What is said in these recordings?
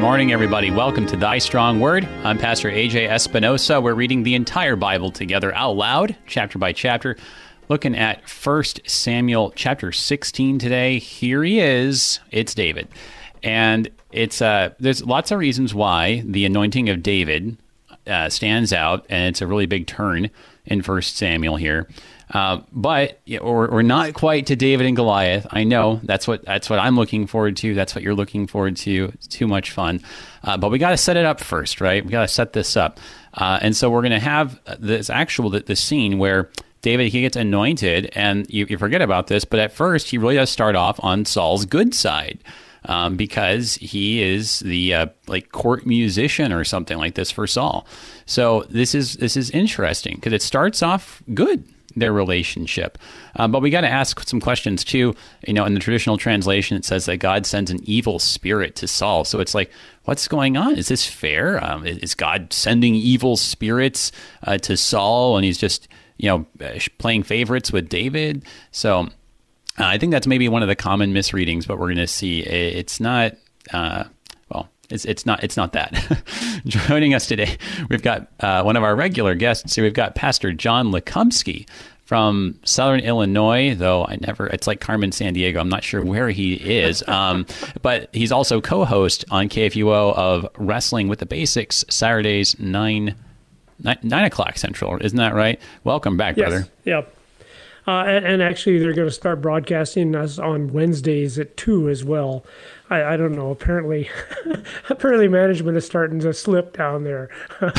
Morning, everybody. Welcome to Thy Strong Word. I'm Pastor AJ Espinosa. We're reading the entire Bible together out loud, chapter by chapter, looking at 1 Samuel chapter 16 today. Here he is. It's David. And it's uh, there's lots of reasons why the anointing of David uh, stands out, and it's a really big turn in 1 Samuel here. Uh, but we're, we're not quite to David and Goliath. I know that's what that's what I'm looking forward to. That's what you're looking forward to. It's too much fun. Uh, but we got to set it up first, right? We got to set this up. Uh, and so we're going to have this actual the scene where David he gets anointed, and you, you forget about this. But at first, he really does start off on Saul's good side. Um, because he is the uh, like court musician or something like this for Saul. So this is this is interesting because it starts off good their relationship. Um, but we got to ask some questions too. You know, in the traditional translation, it says that God sends an evil spirit to Saul. So it's like, what's going on? Is this fair? Um, is God sending evil spirits uh, to Saul, and he's just you know playing favorites with David? So. Uh, I think that's maybe one of the common misreadings, but we're going to see it's not. Uh, it's it's not it's not that. Joining us today, we've got uh, one of our regular guests. So we've got Pastor John Lekumsky from Southern Illinois, though I never, it's like Carmen Sandiego. I'm not sure where he is. Um, but he's also co host on KFUO of Wrestling with the Basics, Saturdays, 9, 9, 9 o'clock Central. Isn't that right? Welcome back, yes. brother. Yep. Uh, and, actually, they're going to start broadcasting us on Wednesdays at 2 as well. I, I don't know. Apparently, apparently management is starting to slip down there.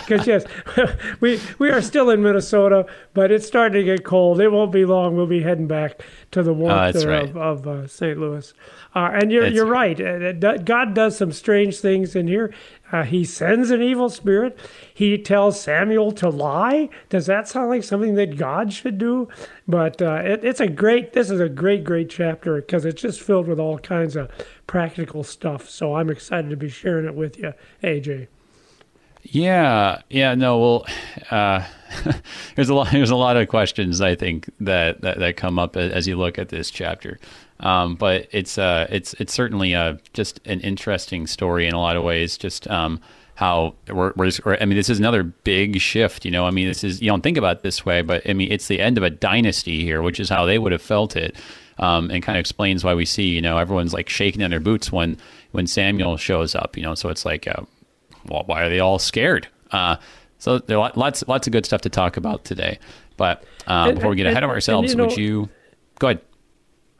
Because yes, we we are still in Minnesota, but it's starting to get cold. It won't be long. We'll be heading back to the warmth oh, right. of, of uh, St. Louis. Uh, and you're that's you're right. Uh, God does some strange things in here. Uh, he sends an evil spirit. He tells Samuel to lie. Does that sound like something that God should do? But uh, it, it's a great. This is a great, great chapter because it's just filled with all kinds of practical stuff. So I'm excited to be sharing it with you, AJ. Yeah, yeah, no, well, uh, there's a lot. There's a lot of questions I think that that, that come up as you look at this chapter. Um, but it's uh, it's it's certainly a, just an interesting story in a lot of ways. Just um, how we're, we're, just, I mean, this is another big shift. You know, I mean, this is you don't think about it this way, but I mean, it's the end of a dynasty here, which is how they would have felt it, um, and kind of explains why we see you know everyone's like shaking in their boots when when Samuel shows up. You know, so it's like, uh, well, why are they all scared? Uh, so there are lots lots of good stuff to talk about today. But um, before we get ahead of ourselves, and, you know, would you go ahead?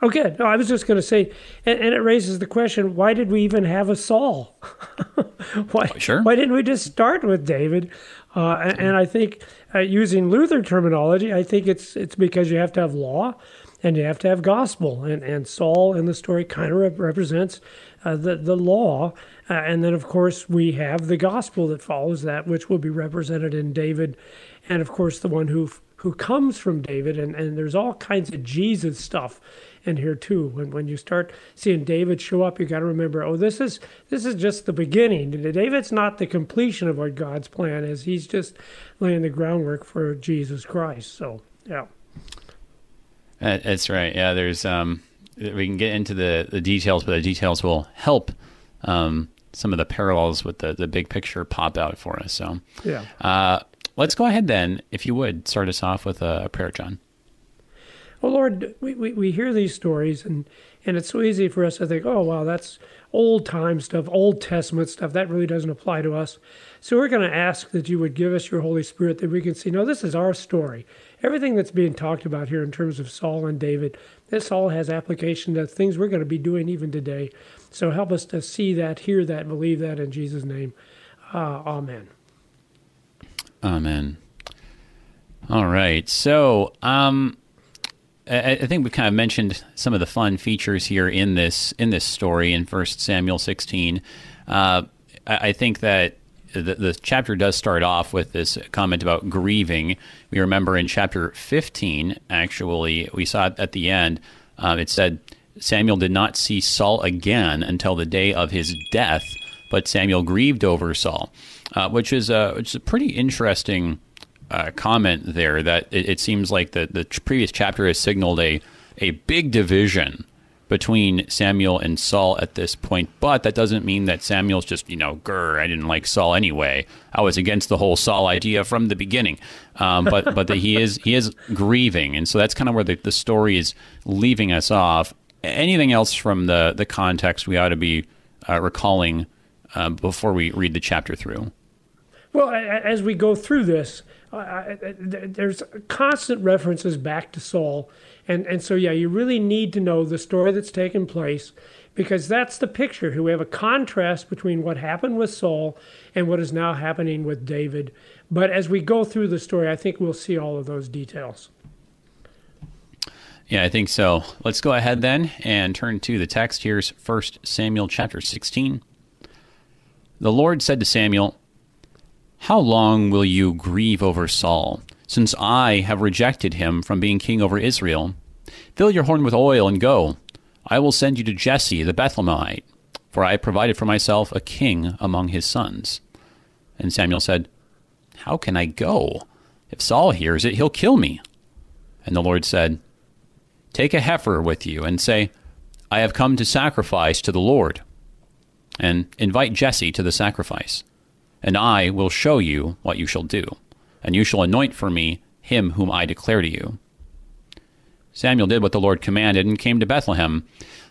Okay, no, I was just going to say, and, and, it raises the question: Why did we even have a Saul? why? Sure. Why didn't we just start with David? Uh, and, and, I think, uh, using Luther terminology, I think it's it's because you have to have law, and you have to have gospel, and and Saul in the story kind of rep- represents uh, the the law, uh, and then of course we have the gospel that follows that, which will be represented in David, and of course the one who who comes from David, and and there's all kinds of Jesus stuff in here too. When when you start seeing David show up, you got to remember, oh, this is this is just the beginning. David's not the completion of what God's plan is. He's just laying the groundwork for Jesus Christ. So yeah, that's right. Yeah, there's um, we can get into the the details, but the details will help. Um, some of the parallels with the, the big picture pop out for us. So, yeah. Uh, let's go ahead then, if you would, start us off with a prayer, John. Oh Lord, we, we, we hear these stories and, and it's so easy for us to think, oh wow, that's old time stuff, Old Testament stuff. That really doesn't apply to us. So we're going to ask that you would give us your Holy Spirit that we can see, no, this is our story. Everything that's being talked about here in terms of Saul and David, this all has application to things we're going to be doing even today. So help us to see that, hear that, believe that in Jesus' name. Uh, amen. Amen. All right. So, um, I, I think we've kind of mentioned some of the fun features here in this in this story in First Samuel 16. Uh, I, I think that the, the, chapter does start off with this comment about grieving. We remember in chapter 15, actually, we saw it at the end. Uh, it said Samuel did not see Saul again until the day of his death, but Samuel grieved over Saul, uh, which is a which is a pretty interesting uh, comment there that it, it, seems like the, the previous chapter has signaled a, a big division between Samuel and Saul at this point, but that doesn't mean that Samuel's just, you know, grr, I didn't like Saul anyway. I was against the whole Saul idea from the beginning. Um, but but that he is he is grieving, and so that's kind of where the, the story is leaving us off. Anything else from the the context we ought to be uh, recalling uh, before we read the chapter through? Well, as we go through this, uh, there's constant references back to Saul and, and so, yeah, you really need to know the story that's taken place because that's the picture. We have a contrast between what happened with Saul and what is now happening with David. But as we go through the story, I think we'll see all of those details. Yeah, I think so. Let's go ahead then and turn to the text. Here's 1 Samuel chapter 16. The Lord said to Samuel, How long will you grieve over Saul, since I have rejected him from being king over Israel? Fill your horn with oil and go. I will send you to Jesse the Bethlehemite, for I have provided for myself a king among his sons. And Samuel said, How can I go? If Saul hears it, he'll kill me. And the Lord said, Take a heifer with you and say, I have come to sacrifice to the Lord. And invite Jesse to the sacrifice. And I will show you what you shall do. And you shall anoint for me him whom I declare to you. Samuel did what the Lord commanded and came to Bethlehem.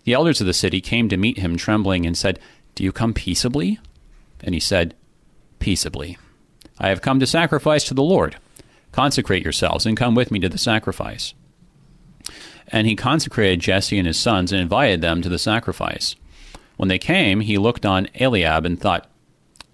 The elders of the city came to meet him trembling and said, Do you come peaceably? And he said, Peaceably. I have come to sacrifice to the Lord. Consecrate yourselves and come with me to the sacrifice. And he consecrated Jesse and his sons and invited them to the sacrifice. When they came, he looked on Eliab and thought,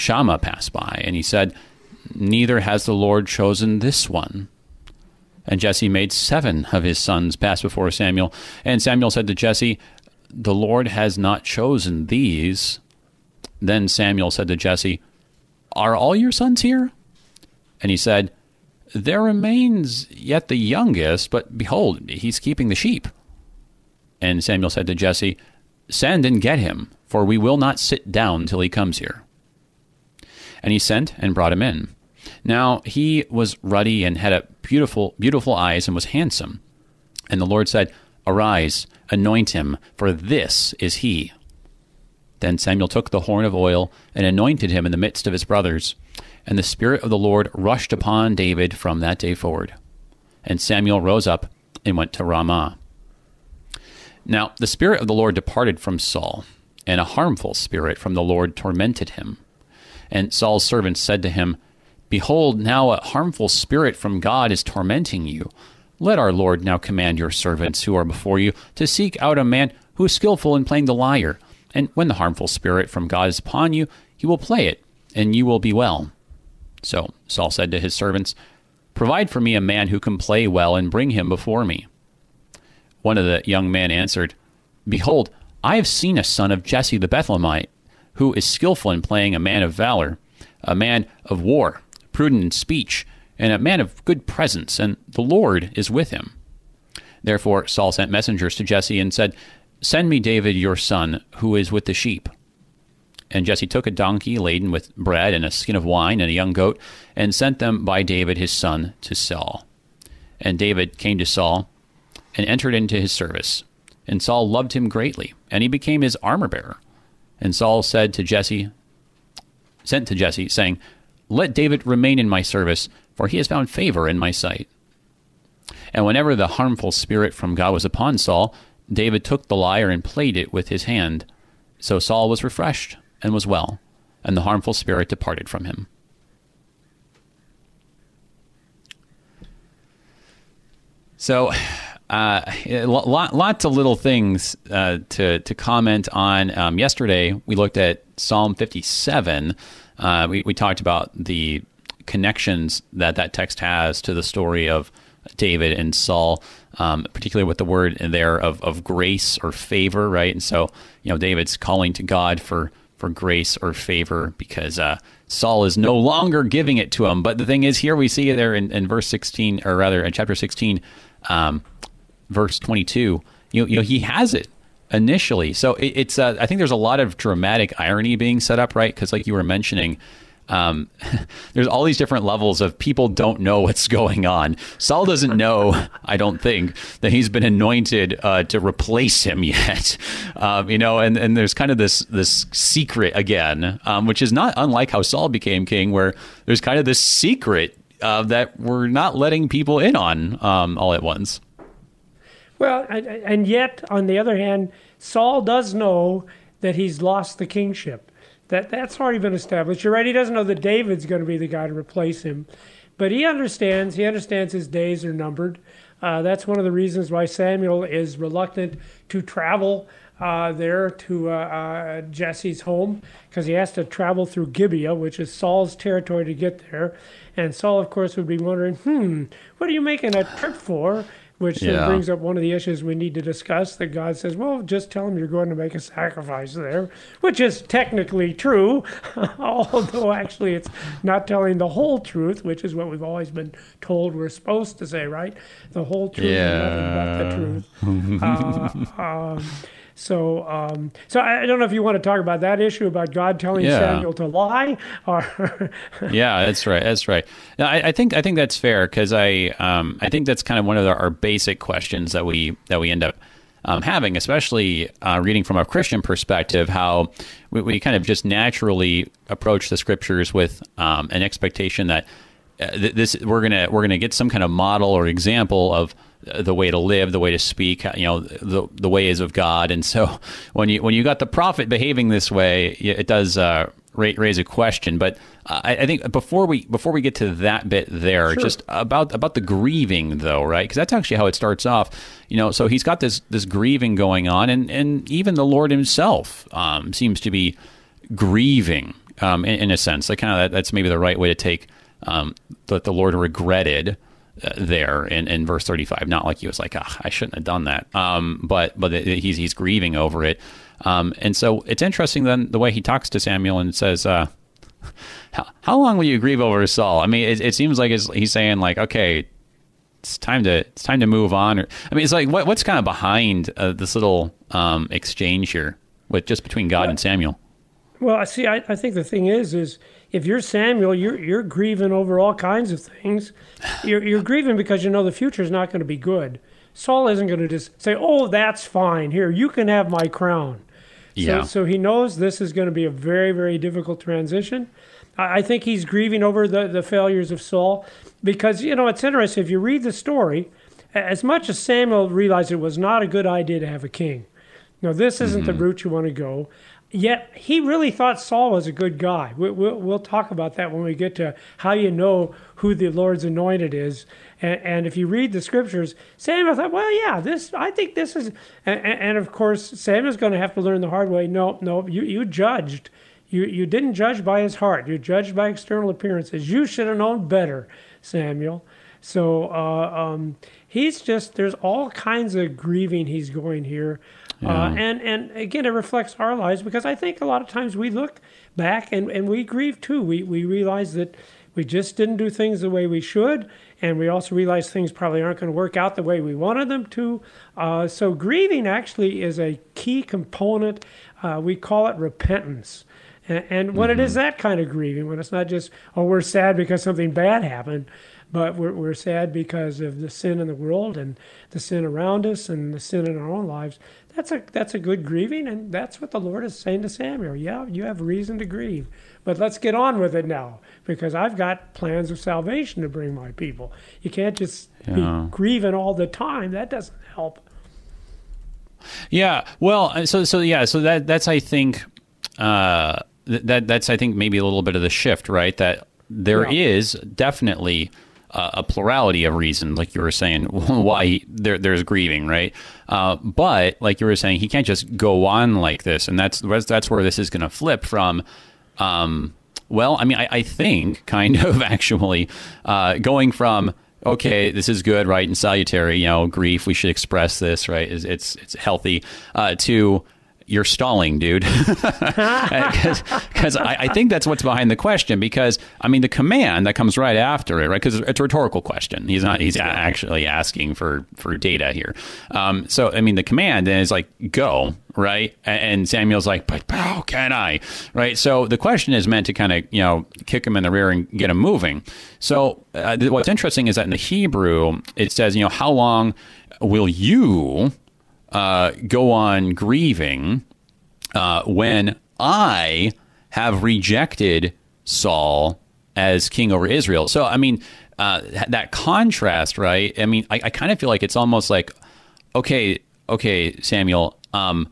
Shammah pass by, and he said, Neither has the Lord chosen this one. And Jesse made seven of his sons pass before Samuel. And Samuel said to Jesse, The Lord has not chosen these. Then Samuel said to Jesse, Are all your sons here? And he said, There remains yet the youngest, but behold, he's keeping the sheep. And Samuel said to Jesse, Send and get him, for we will not sit down till he comes here. And he sent and brought him in. Now he was ruddy and had a beautiful, beautiful eyes and was handsome. And the Lord said, Arise, anoint him, for this is he. Then Samuel took the horn of oil and anointed him in the midst of his brothers. And the Spirit of the Lord rushed upon David from that day forward. And Samuel rose up and went to Ramah. Now the Spirit of the Lord departed from Saul, and a harmful spirit from the Lord tormented him. And Saul's servants said to him, Behold, now a harmful spirit from God is tormenting you. Let our Lord now command your servants who are before you to seek out a man who is skillful in playing the lyre. And when the harmful spirit from God is upon you, he will play it, and you will be well. So Saul said to his servants, Provide for me a man who can play well, and bring him before me. One of the young men answered, Behold, I have seen a son of Jesse the Bethlehemite, who is skillful in playing a man of valor, a man of war prudent in speech, and a man of good presence, and the Lord is with him. Therefore Saul sent messengers to Jesse and said, Send me David your son, who is with the sheep. And Jesse took a donkey laden with bread and a skin of wine and a young goat, and sent them by David his son to Saul. And David came to Saul and entered into his service. And Saul loved him greatly, and he became his armor bearer. And Saul said to Jesse, sent to Jesse, saying, let David remain in my service, for he has found favor in my sight. And whenever the harmful spirit from God was upon Saul, David took the lyre and played it with his hand. So Saul was refreshed and was well, and the harmful spirit departed from him. So, uh, lot, lots of little things uh, to to comment on. Um, yesterday, we looked at Psalm 57, uh, we, we talked about the connections that that text has to the story of David and Saul, um, particularly with the word there of, of grace or favor, right? And so, you know, David's calling to God for for grace or favor because uh, Saul is no longer giving it to him. But the thing is, here we see there in, in verse 16, or rather in chapter 16, um, verse 22, you know, you know, he has it initially. So it, it's, uh, I think there's a lot of dramatic irony being set up, right? Because, like you were mentioning, um, there's all these different levels of people don't know what's going on. Saul doesn't know, I don't think, that he's been anointed uh, to replace him yet. Um, you know, and, and there's kind of this this secret again, um, which is not unlike how Saul became king, where there's kind of this secret uh, that we're not letting people in on um, all at once. Well, and yet, on the other hand, Saul does know that he's lost the kingship. That that's already been established. You're right. He doesn't know that David's going to be the guy to replace him, but he understands. He understands his days are numbered. Uh, that's one of the reasons why Samuel is reluctant to travel uh, there to uh, uh Jesse's home because he has to travel through Gibeah, which is Saul's territory, to get there. And Saul, of course, would be wondering, hmm, what are you making a trip for? Which yeah. brings up one of the issues we need to discuss that God says, well, just tell him you're going to make a sacrifice there, which is technically true, although actually it's not telling the whole truth, which is what we've always been told we're supposed to say, right? The whole truth yeah. nothing but the truth. uh, um, so, um, so I don't know if you want to talk about that issue about God telling yeah. Samuel to lie, or yeah, that's right, that's right. No, I, I, think I think that's fair because I um, I think that's kind of one of the, our basic questions that we that we end up um, having, especially uh, reading from a Christian perspective, how we, we, kind of just naturally approach the scriptures with um, an expectation that uh, this we're gonna we're gonna get some kind of model or example of the way to live, the way to speak, you know, the the ways of God. And so when you when you got the prophet behaving this way, it does uh, raise a question. But uh, I, I, think before we before we get to that bit there, sure. just about about the grieving though, right? Because that's actually how it starts off. You know, so he's got this this grieving going on, and and even the Lord Himself um, seems to be grieving um, in, in, a sense. Like kind of that, that's maybe the right way to take um, that the Lord regretted uh, there in, in verse 35. Not like he was like, ah, I shouldn't have done that. Um, but but he's he's grieving over it. Um, and so it's interesting then the way he talks to Samuel and says, uh, how, how, long will you grieve over Saul? I mean, it, it seems like he's saying like, okay, it's time to it's time to move on. Or I mean, it's like what, what's kind of behind uh, this little um, exchange here with just between God well, and Samuel. Well, I see. I, I think the thing is, is if you're Samuel, you're you're grieving over all kinds of things. You're you're grieving because you know the future is not going to be good. Saul isn't going to just say, "Oh, that's fine. Here, you can have my crown." Yeah. So, so he knows this is going to be a very very difficult transition. I, I think he's grieving over the the failures of Saul because you know it's interesting if you read the story. As much as Samuel realized it was not a good idea to have a king, Now, this isn't mm-hmm. the route you want to go. Yet he really thought Saul was a good guy. We, will we'll talk about that when we get to how you know who the Lord's anointed is. And, and if you read the scriptures, Samuel thought, well, yeah, this I think this is. And, and of course, Samuel's going to have to learn the hard way. No, no, you, you judged. You, you didn't judge by his heart. You judged by external appearances. You should have known better, Samuel. So uh, um, he's just, there's all kinds of grieving he's going here. Uh, yeah. Uh, and and again, it reflects our lives because I think a lot of times we look back and, and we grieve too. We we realize that we just didn't do things the way we should, and we also realize things probably aren't going to work out the way we wanted them to. Uh, so grieving actually is a key component. Uh, we call it repentance. And, and when mm-hmm. it is mm-hmm. that kind of grieving, when it's not just oh we're sad because something bad happened, but we're, we're sad because of the sin in the world and the sin around us and the sin in our own lives that's a that's a good grieving, and that's what the Lord is saying to Samuel. Yeah, you have reason to grieve, but let's get on with it now because I've got plans of salvation to bring my people. You can't just yeah. be grieving all the time. That doesn't help. Yeah, well, uh, so so yeah, so that that's I think uh, that that's I think maybe a little bit of the shift, right? That there yeah. is definitely uh, a plurality of reasons, like you were saying, why he, there, there's grieving, right? Uh, but like you were saying, he can't just go on like this, and that's that's where this is going to flip from. Um, well, I mean, I, I, think kind of actually uh, going from okay, this is good, right, and salutary. You know, grief. We should express this, right? It's it's, it's healthy. Uh, to you're stalling, dude. Because I, I, think that's what's behind the question. Because I mean, the command that comes right after it, right? Because it's a rhetorical question. He's not. He's actually asking for for data here. Um, so I mean, the command is like go, right? And Samuel's like, but how can I, right? So the question is meant to kind of you know kick him in the rear and get him moving. So uh, what's interesting is that in the Hebrew it says, you know, how long will you uh, go on grieving uh, when I have rejected Saul as king over Israel. So, I mean, uh, that contrast, right? I mean, I, I kind of feel like it's almost like, okay, okay, Samuel, um,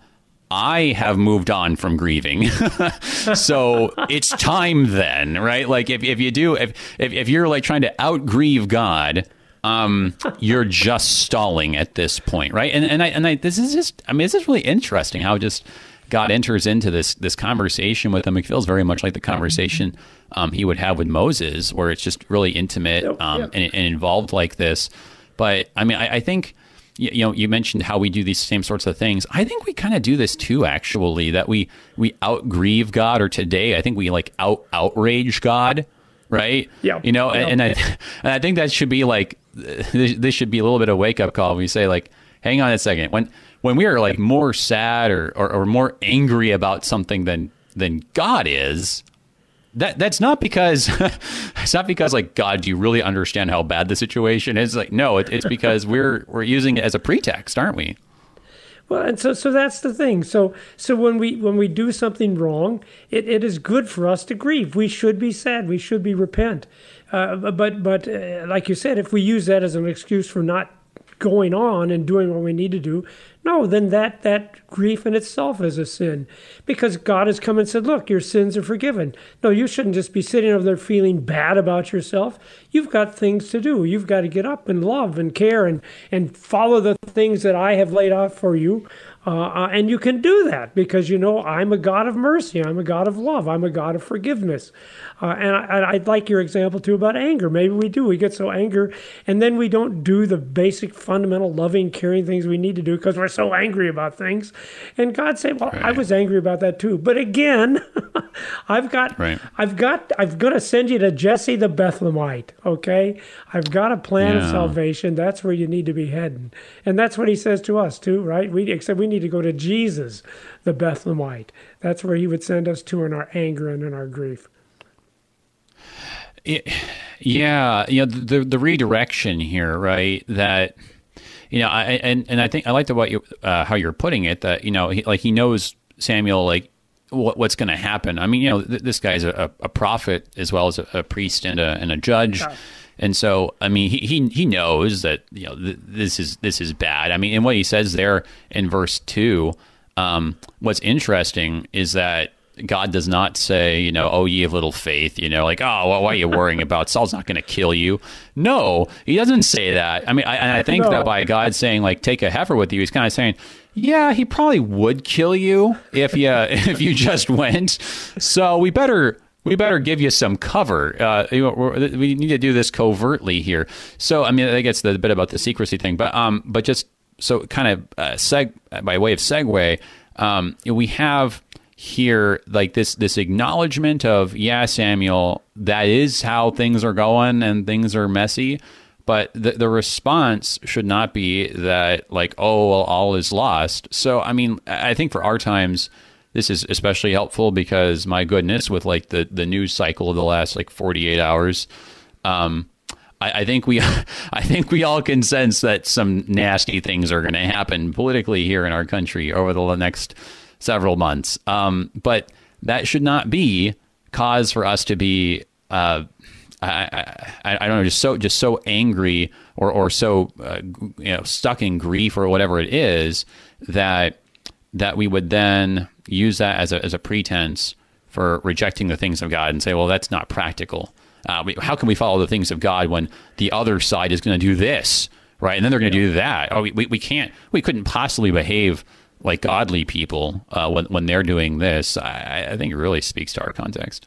I have moved on from grieving. so it's time then, right? Like if, if you do, if, if, if you're like trying to outgrieve God, um, you're just stalling at this point, right? And and I and I this is just I mean this is really interesting how just God enters into this this conversation with him. It feels very much like the conversation um, he would have with Moses, where it's just really intimate um, And, and, involved like this. But I mean, I, I think you know you mentioned how we do these same sorts of things. I think we kind of do this too. Actually, that we we out grieve God, or today I think we like out outrage God right? Yeah. You know, and, and, I and I think that should be like this should be a little bit of a wake up call. When we say like, hang on a second. When when we are like more sad or, or, or more angry about something than than God is, that that's not because it's not because like God, do you really understand how bad the situation is? Like, no, it, it's because we're we're using it as a pretext, aren't we? Well, and so so that's the thing. So so when we when we do something wrong, it, it is good for us to grieve. We should be sad. We should be repent. Uh, but but uh, like you said, if we use that as an excuse for not going on and doing what we need to do, no, then that that grief in itself is a sin, because God has come and said, "Look, your sins are forgiven." No, you shouldn't just be sitting over there feeling bad about yourself. You've got things to do. You've got to get up and love and care and and follow the things that I have laid out for you. Uh, uh, and you can do that because you know I'm a God of mercy. I'm a God of love. I'm a God of forgiveness. Uh, and I, would like your example too about anger. Maybe we do. We get so angry, and then we don't do the basic, fundamental, loving, caring things we need to do because we're so angry about things. And God said, "Well, right. I was angry about that too." But again, I've got, right. I've got, I've got to send you to Jesse the Bethlehemite. Okay, I've got a plan yeah. of salvation. That's where you need to be heading, and that's what He says to us too, right? We except we need to go to Jesus, the Bethlehemite. That's where He would send us to in our anger and in our grief yeah, you know the the redirection here, right? That you know, I, and and I think I like the way you uh, how you're putting it. That you know, he, like he knows Samuel, like what, what's going to happen. I mean, you know, th- this guy's a, a, prophet as well as a, a priest and a and a judge. Yeah. And so, I mean, he, he he knows that you know th- this is this is bad. I mean, and what he says there in verse two, um, what's interesting is that God does not say, you know, oh, ye of little faith, you know, like, oh, well, why are you worrying about Saul's not going to kill you? No, he doesn't say that. I mean, I, I think no. that by God saying, like, take a heifer with you, he's kind of saying, yeah, he probably would kill you if you if you just went. So we better we better give you some cover. Uh, we need to do this covertly here. So I mean, I guess the bit about the secrecy thing, but um, but just so kind of uh, seg by way of segue, um, we have here like this this acknowledgement of yeah Samuel that is how things are going and things are messy but the, the response should not be that like oh well all is lost so i mean i think for our times this is especially helpful because my goodness with like the the news cycle of the last like 48 hours um I, I think we, I think we all can sense that some nasty things are going to happen politically here in our country over the next several months. Um, but that should not be cause for us to be, uh, I, I, I, don't know, just so just so angry or or so uh, you know stuck in grief or whatever it is that that we would then use that as a as a pretense for rejecting the things of God and say, well, that's not practical. Uh, we, how can we follow the things of God when the other side is going to do this, right? And then they're going to yeah. do that. Oh, we, we, we can't, we couldn't possibly behave like godly people uh, when when they're doing this, I, I, think it really speaks to our context.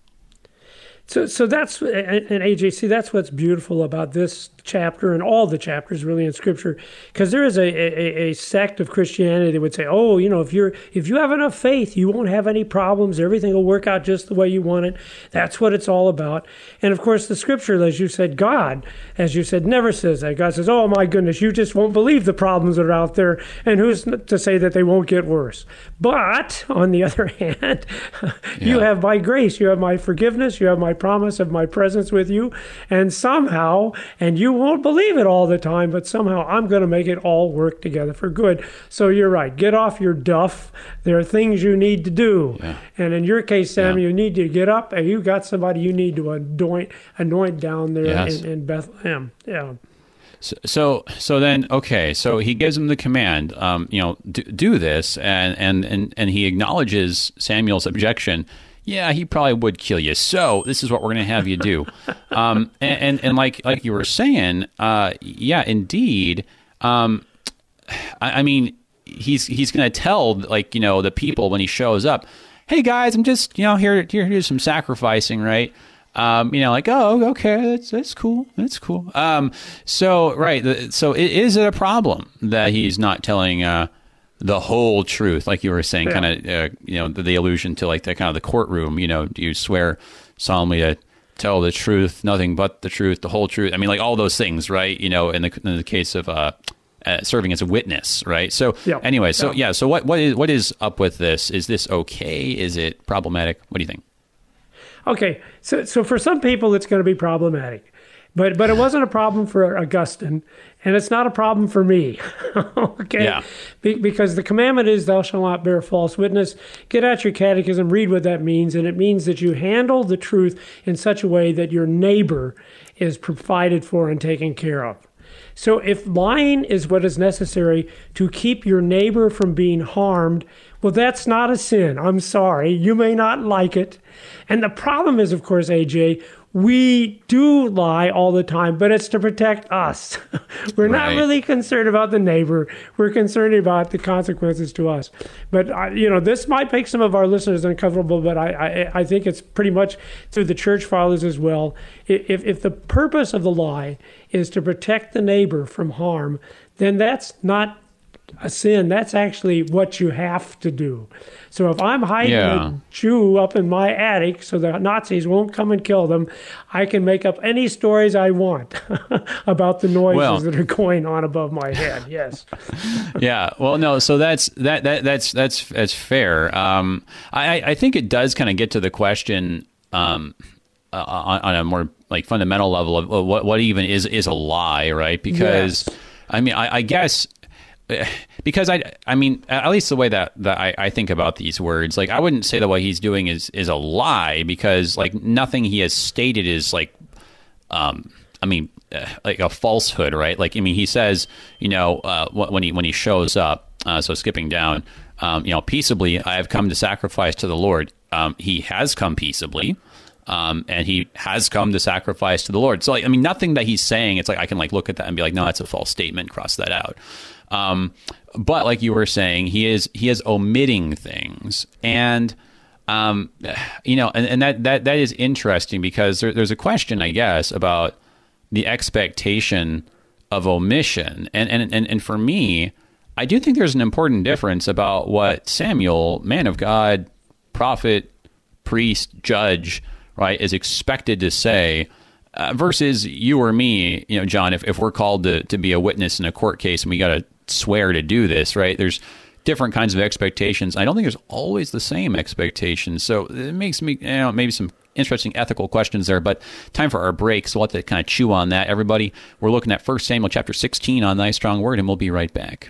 So, so that's and AJC. That's what's beautiful about this chapter and all the chapters really in scripture because there is a, a, a, sect of christianity that would say oh you know if you're if you have enough faith you won't have any problems. Everything will work out just the way you want it. That's what it's all about. And of course the scripture as you said god as you said never says that. God says oh my goodness you just won't believe the problems that are out there and who's to say that they won't get worse? But on the other hand you yeah. have my grace you have my forgiveness you have my promise of my presence with you and somehow and you won't believe it all the time, but somehow I'm going to make it all work together for good. So you're right. Get off your duff. There are things you need to do. Yeah. And in your case, Sam, yeah. you need to get up and you got somebody you need to anoint, anoint down there yes. in, in Bethlehem. Yeah. So, so, so then, okay. So he gives him the command, um, you know, do, do this, and, and and and he acknowledges Samuel's objection yeah, he probably would kill you. So this is what we're going to have you do. um, and, and, and like like you were saying, uh, yeah, indeed. Um, I, I mean, he's he's going to tell like you know the people when he shows up, hey guys, I'm just you know here here do some sacrificing, right? Um, you know, like, oh, okay, that's that's cool, that's cool. Um, so right, so is it a problem that he's not telling uh, the whole truth, like you were saying, yeah. kind of, uh, you know, the, the, allusion to like the kind of the courtroom. You know, do you swear solemnly to tell the truth, nothing but the truth, the whole truth? I mean, like all those things, right? You know, in the in the case of uh, uh, serving as a witness, right? So yeah. anyway, so yeah. yeah, so what what is what is up with this? Is this okay? Is it problematic? What do you think? Okay, so so for some people, it's going to be problematic. But but it wasn't a problem for Augustine, and it's not a problem for me. okay? Yeah. Be, because the commandment is thou shalt not bear false witness. Get out your catechism, read what that means, and it means that you handle the truth in such a way that your neighbor is provided for and taken care of. So if lying is what is necessary to keep your neighbor from being harmed, well, that's not a sin. I'm sorry. You may not like it. And the problem is, of course, AJ, we do lie all the time, but it's to protect us. We're right. not really concerned about the neighbor. We're concerned about the consequences to us. But uh, you know, this might make some of our listeners uncomfortable, but I, I, I think it's pretty much through the church fathers as well. If if the purpose of the lie is to protect the neighbor from harm, then that's not a sin. That's actually what you have to do. So if I'm hiding yeah. a Jew up in my attic so the Nazis won't come and kill them, I can make up any stories I want about the noises well, that are going on above my head. Yes. yeah. Well, no. So that's that that that's that's that's fair. Um, I I think it does kind of get to the question. Um, uh, on, on, a more like fundamental level of what what even is is a lie, right? Because yes. I mean, I, I guess because I, I mean, at least the way that, that I, I think about these words, like I wouldn't say that what he's doing is is a lie because like nothing he has stated is like, um, I mean, uh, like a falsehood, right? Like, I mean, he says, you know, uh, when he when he shows up, uh, so skipping down, um, you know, peaceably, I have come to sacrifice to the Lord. Um, he has come peaceably. Um, and he has come to sacrifice to the Lord. So, like, I mean, nothing that he's saying, it's like I can like look at that and be like, no, that's a false statement. Cross that out. Um, but like you were saying, he is he is omitting things, and um, you know, and, and that that that is interesting because there, there's a question, I guess, about the expectation of omission, and and and, and for me. I do think there's an important difference about what Samuel, man of God, prophet, priest, judge, right, is expected to say uh, versus you or me, you know, John, if, if we're called to, to be a witness in a court case and we got to swear to do this, right? There's different kinds of expectations. I don't think there's always the same expectations. So it makes me, you know, maybe some interesting ethical questions there. But time for our break. So we'll have to kind of chew on that. Everybody, we're looking at 1 Samuel chapter 16 on Thy Strong Word, and we'll be right back.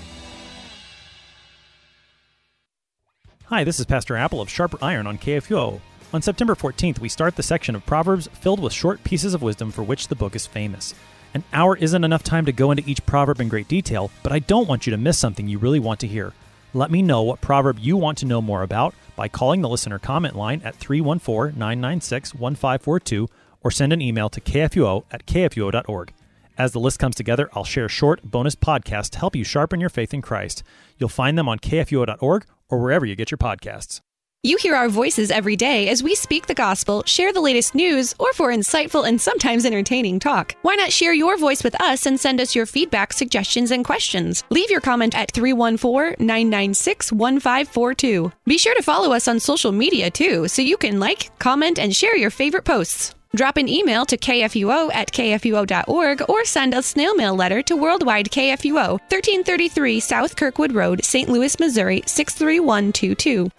Hi, this is Pastor Apple of Sharper Iron on KFUO. On September 14th, we start the section of Proverbs filled with short pieces of wisdom for which the book is famous. An hour isn't enough time to go into each proverb in great detail, but I don't want you to miss something you really want to hear. Let me know what proverb you want to know more about by calling the listener comment line at 314 996 1542 or send an email to kfuo at kfuo.org. As the list comes together, I'll share short bonus podcasts to help you sharpen your faith in Christ. You'll find them on kfuo.org or wherever you get your podcasts. You hear our voices every day as we speak the gospel, share the latest news, or for insightful and sometimes entertaining talk. Why not share your voice with us and send us your feedback, suggestions, and questions? Leave your comment at 314 996 1542. Be sure to follow us on social media too, so you can like, comment, and share your favorite posts. Drop an email to kfuo at kfuo.org or send a snail mail letter to Worldwide KFUO, 1333 South Kirkwood Road, St. Louis, Missouri 63122.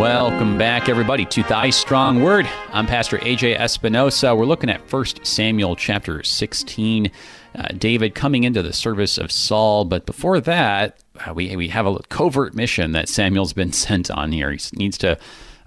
Welcome back, everybody, to Thy Strong Word. I'm Pastor AJ Espinosa. We're looking at 1 Samuel chapter 16. Uh, David coming into the service of Saul, but before that, uh, we we have a covert mission that Samuel's been sent on here. He needs to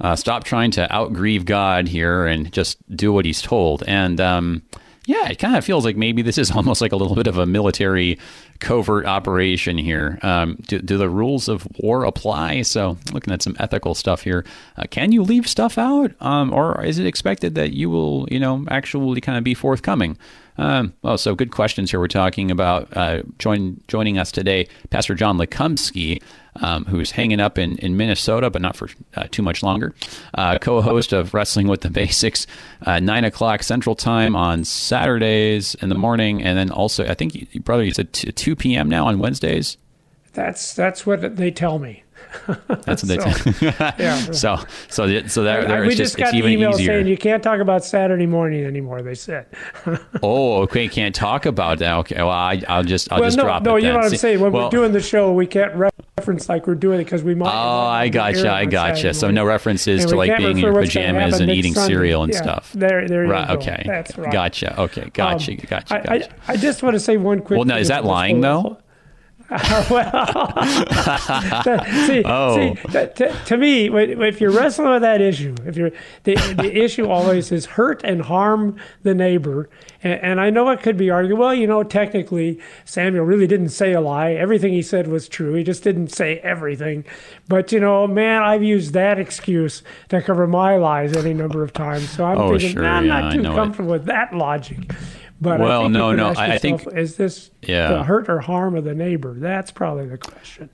uh, stop trying to outgrieve God here and just do what he's told. And um, yeah, it kind of feels like maybe this is almost like a little bit of a military covert operation here. Um, do, do, the rules of war apply? So, looking at some ethical stuff here, uh, can you leave stuff out, um, or is it expected that you will, you know, actually kind of be forthcoming? Um, well, so good questions here. We're talking about uh, join, joining us today, Pastor John Lekumsky, um, who's hanging up in, in Minnesota, but not for uh, too much longer. Uh, co host of Wrestling with the Basics, uh, 9 o'clock Central Time on Saturdays in the morning. And then also, I think, brother, you said t- 2 p.m. now on Wednesdays? That's, that's what they tell me. That's what they so, tell. yeah. So so so that there we just, just got it's even email easier. saying you can't talk about Saturday morning anymore. They said. oh, okay. Can't talk about that. Okay. Well, I, will just I'll well, just no, drop no, it. No, you know what I'm saying. When well, we're doing the show, we can't reference like we're doing it because we might. Oh, I gotcha. I gotcha. So no references and to like being in your pajamas and eating Sunday. cereal and yeah, stuff. There, there. right. go. Okay. That's right. Gotcha. Okay. Gotcha. Um, gotcha. I, gotcha. I, I, just want to say one quick. Well, now is that lying though? well, see, oh. see to, to, me, if you're wrestling with that issue, if you're the, the issue always is hurt and harm the neighbor, and, and, I know it could be argued. Well, you know, technically, Samuel really didn't say a lie. Everything he said was true. He just didn't say everything. But you know, man, I've used that excuse to cover my lies any number of times. So I'm oh, thinking, sure, nah, I'm not too comfortable it. with that logic. But well, I think no, no. I, I think is this yeah. the hurt or harm of the neighbor? That's probably the question.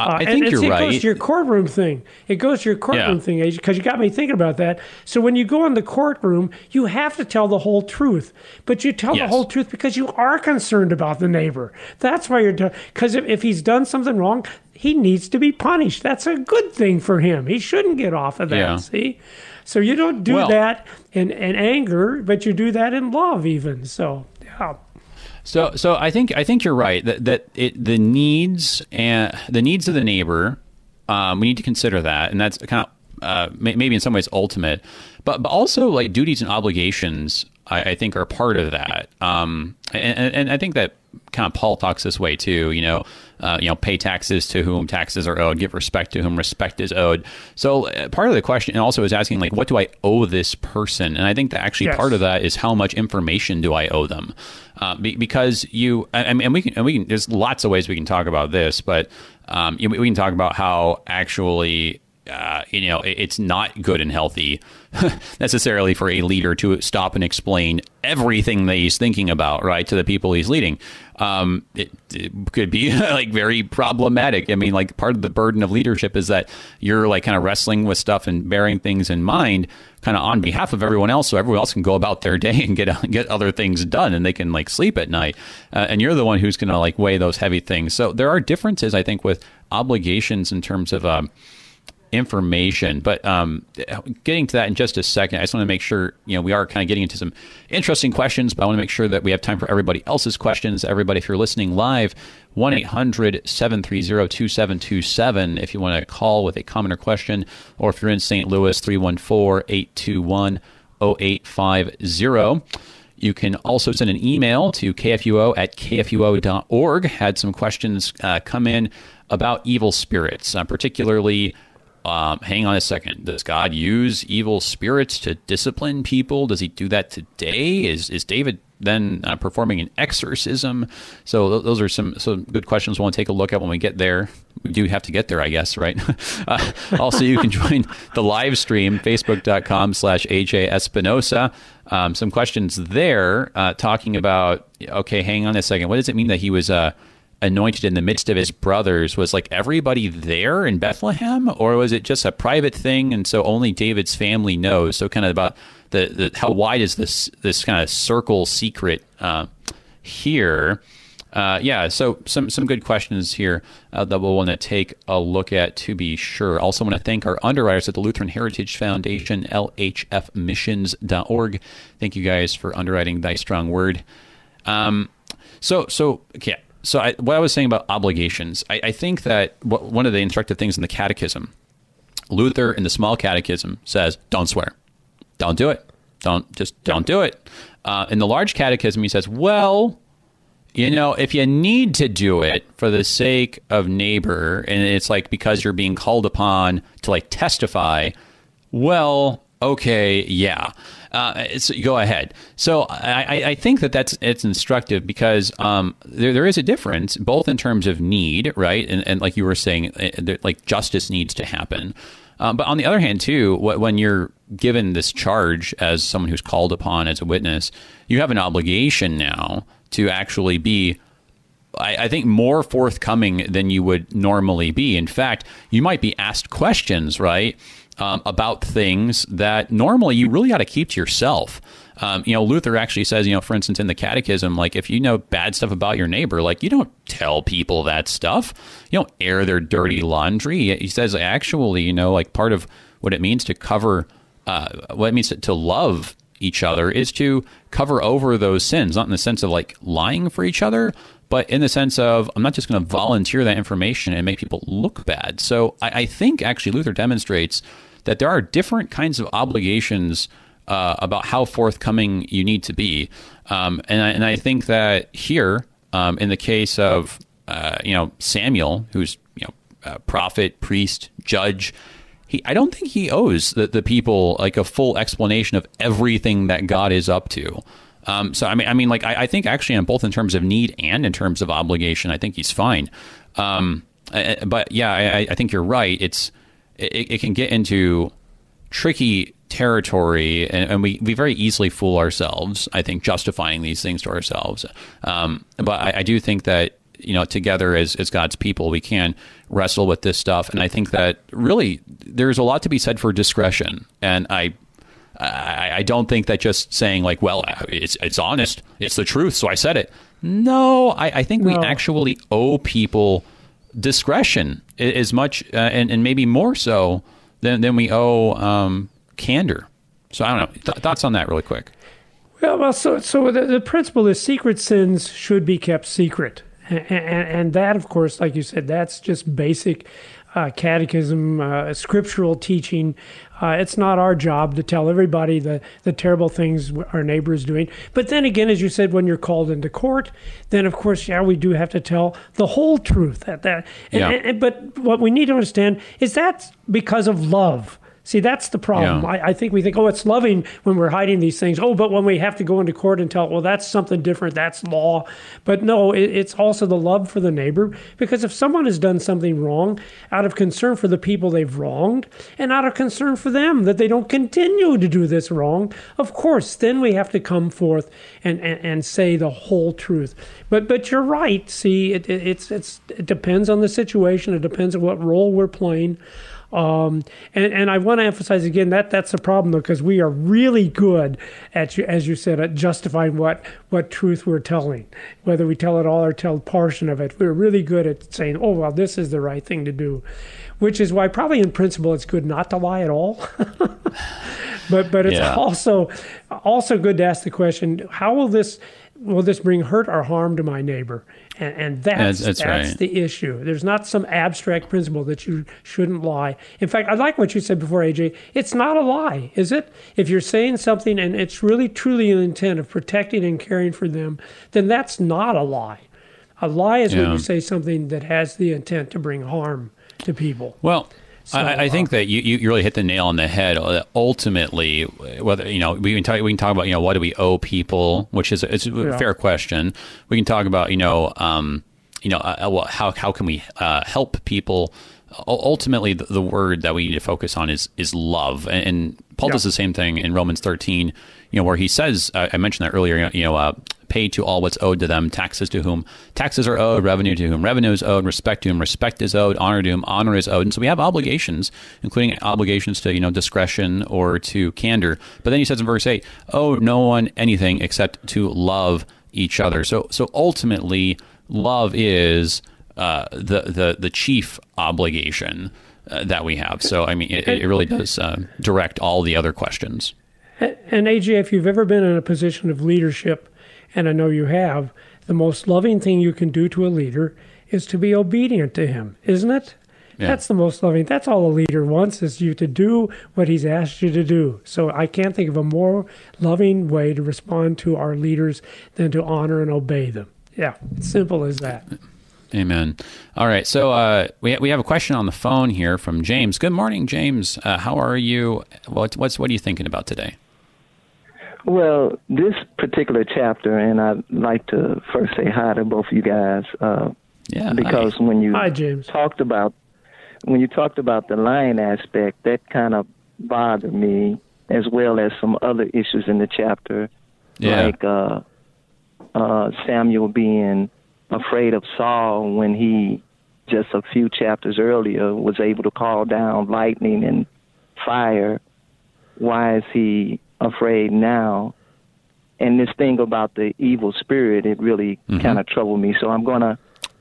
Uh, I think and, you're see, right. It goes to your courtroom thing. It goes to your courtroom yeah. thing, because you got me thinking about that. So when you go in the courtroom, you have to tell the whole truth, but you tell yes. the whole truth because you are concerned about the neighbor. That's why you're doing. because if, if he's done something wrong, he needs to be punished. That's a good thing for him. He shouldn't get off of that. Yeah. See. So you don't do well, that in anger, but you do that in love, even. So, yeah. So, so I think I think you're right that that it, the needs and the needs of the neighbor, um, we need to consider that, and that's kind of uh, maybe in some ways ultimate, but but also like duties and obligations. I, I think are part of that, um, and, and I think that kind of Paul talks this way too. You know, uh, you know, pay taxes to whom taxes are owed, give respect to whom respect is owed. So uh, part of the question also is asking like, what do I owe this person? And I think that actually Yes. part of that is how much information do I owe them? Uh, be, because you and, and we can and we can. There's lots of ways we can talk about this, but um, we can talk about how actually uh, you know, it's not good and healthy necessarily for a leader to stop and explain everything that he's thinking about, right, to the people he's leading. Um, it, it, could be like very problematic. I mean, like part of the burden of leadership is that you're like kind of wrestling with stuff and bearing things in mind, kind of on behalf of everyone else, so everyone else can go about their day and get get other things done, and they can like sleep at night. Uh, and you're the one who's going to like weigh those heavy things. So there are differences, I think, with obligations in terms of. Um, information. But um, getting to that in just a second, I just want to make sure you know we are kind of getting into some interesting questions, but I want to make sure that we have time for everybody else's questions. Everybody, if you're listening live, 1 800 730 2727 if you want to call with a comment or question, or if you're in St. Louis, 314 821 0850. You can also send an email to kfuo at kfuo.org. Had some questions uh, come in about evil spirits, uh, particularly um, hang on a second. Does God use evil spirits to discipline people? Does he do that today? Is is David then uh, performing an exorcism? So th- those are some some good questions we'll take a look at when we get there. We do have to get there, I guess, right? uh, also, you can join the live stream, facebook.com slash AJ Espinosa. Um, some questions there uh, talking about, okay, hang on a second. What does it mean that he was uh, anointed in the midst of his brothers was like everybody there in Bethlehem? Or was it just a private thing and so only David's family knows? So kind of about the, the how wide is this this kind of circle secret uh, here? Uh, yeah so some some good questions here uh, that we'll want to take a look at to be sure. Also want to thank our underwriters at the Lutheran Heritage Foundation lhfmissions.org thank you guys for underwriting thy strong word. Um, so so okay so I, what I was saying about obligations, I, I think that what, one of the instructive things in the Catechism, Luther in the Small Catechism says, "Don't swear, don't do it, don't just don't do it." Uh, in the Large Catechism, he says, "Well, you know, if you need to do it for the sake of neighbor, and it's like because you're being called upon to like testify, well, okay, yeah." Uh, so go ahead. So I, I, think that that's it's instructive because um, there, there is a difference both in terms of need, right, and, and like you were saying, uh, like justice needs to happen. Um, but on the other hand, too, when you're given this charge as someone who's called upon as a witness, you have an obligation now to actually be I, think more forthcoming than you would normally be. In fact, you might be asked questions, right? Um, about things that normally you really ought to keep to yourself. Um, you know, Luther actually says, you know, for instance, in the Catechism, like if you know bad stuff about your neighbor, like you don't tell people that stuff. You don't air their dirty laundry. He says, actually, you know, like part of what it means to cover, uh, what it means to, to love each other is to cover over those sins, not in the sense of like lying for each other, but in the sense of I'm not just going to volunteer that information and make people look bad. So I, I think actually Luther demonstrates that there are different kinds of obligations uh, about how forthcoming you need to be. Um, and, I, and I think that here, um, in the case of uh, you know Samuel, who's you know prophet, priest, judge, he I don't think he owes the, the people like a full explanation of everything that God is up to. Um, so I mean, I mean, like I, I, think actually, on both in terms of need and in terms of obligation, I think he's fine. Um, but yeah, I, I, think you're right. It's it, it can get into tricky territory, and, and, we, we very easily fool ourselves. I think justifying these things to ourselves. Um, but I, I, do think that you know together as as God's people, we can wrestle with this stuff, and I think that really there's a lot to be said for discretion. And I. I, I don't think that just saying like, well, it's it's honest, it's the truth, so I said it. No, I, I think no. we actually owe people discretion as much uh, and, and maybe more so than, than we owe um, candor. So I don't know. Th- thoughts on that, really quick. Well, well, so so the, the principle is secret sins should be kept secret, and, and, and that, of course, like you said, that's just basic uh, catechism, uh, scriptural teaching. Uh, it's not our job to tell everybody the, the terrible things our neighbor is doing. But then again, as you said, when you're called into court, then of course, yeah, we do have to tell the whole truth. At that, and, yeah. and, but what we need to understand is that's because of love. See, that's the problem. Yeah. I, I think we think, oh, it's loving when we're hiding these things. Oh, but when we have to go into court and tell, well, that's something different. That's law. But no, it, it's also the love for the neighbor. Because if someone has done something wrong, out of concern for the people they've wronged, and out of concern for them that they don't continue to do this wrong, of course, then we have to come forth and, and, and say the whole truth. But but you're right. See, it, it, it's it's it depends on the situation. It depends on what role we're playing. Um, and, and I want to emphasize again that that's the problem though, because we are really good at, as you said, at justifying what, what truth we're telling, whether we tell it all or tell portion of it. We're really good at saying, oh, well, this is the right thing to do, which is why probably in principle it's good not to lie at all. but, but it's Yeah. also, also good to ask the question, how will this, will this bring hurt or harm to my neighbor? And, and that's, That's- that's right. the issue. There's not some abstract principle that you shouldn't lie. In fact, I like what you said before, AJ. It's not a lie, is it? If you're saying something and it's really truly an intent of protecting and caring for them, then that's not a lie. A lie is when you say something that has the intent to bring harm to people. Well, So, I, I think that you, you really hit the nail on the head. Uh, Ultimately, whether you know we can talk we can talk about you know what do we owe people, which is it's a Yeah. fair question. We can talk about you know um, you know uh, well, how how can we uh, help people. Ultimately, the, the word that we need to focus on is is love, and, and Paul Yeah. does the same thing in Romans thirteen. You know where he says, uh, I mentioned that earlier. You know, uh, pay to all what's owed to them, taxes to whom taxes are owed, revenue to whom revenue is owed, respect to whom respect is owed, honor to whom honor is owed. And so we have obligations, including obligations to, you know, discretion or to candor. But then he says in verse 8, owe no one anything except to love each other. So so ultimately love is uh, the, the the chief obligation uh, that we have. So I mean it, it really does uh, direct all the other questions. And AJ, if you've ever been in a position of leadership, and I know you have, the most loving thing you can do to a leader is to be obedient to him, isn't it? Yeah. That's the most loving. That's all a leader wants is you to do what he's asked you to do. So I can't think of a more loving way to respond to our leaders than to honor and obey them. Yeah, simple as that. Amen. All right. So uh, we we have a question on the phone here from James. Good morning, James. Uh, how are you? What what's what are you thinking about today? Well, this particular chapter, and I'd like to first say hi to both of you guys, uh, Yeah. because hi. when you Hi, James. talked about when you talked about the lion aspect, that kind of bothered me, as well as some other issues in the chapter, Yeah. like uh, uh, Samuel being afraid of Saul when he just a few chapters earlier was able to call down lightning and fire. Why is he afraid now? And this thing about the evil spirit, it really Mhm. kind of troubled me. So I'm going to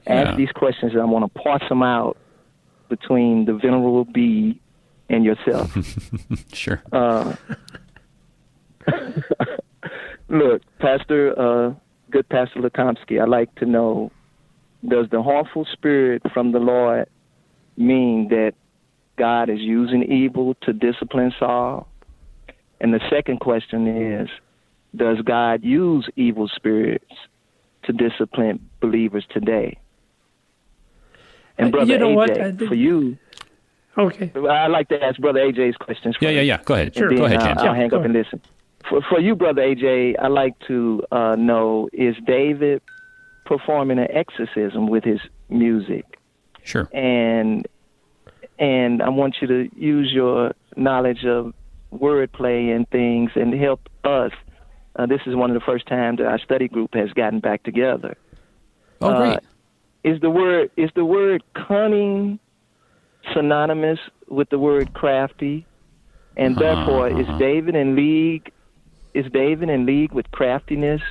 ask Yeah. these questions and I want to parse them out between the venerable bee and yourself. Sure. Uh, look, Pastor, uh, good Pastor Lakomsky, I'd like to know does the harmful spirit from the Lord mean that God is using evil to discipline Saul? And the second question is Does God use evil spirits to discipline believers today? And Uh, Brother you know AJ, what? I did- for you, Okay. I'd like to ask Brother AJ's questions. Yeah, yeah, yeah. Go ahead. Sure. And Go then ahead, I'll- James. I'll, Yeah, hang go up and listen. For, for you, Brother AJ, I'd like to uh, know is David performing an exorcism with his music? Sure. And and I want you to use your knowledge of wordplay and things and help us. Uh, this is one of the first times that our study group has gotten back together. Oh, Uh, great. Is the word is the word cunning synonymous with the word crafty? And Uh-huh, therefore, uh-huh. is David in league? Is David in league with craftiness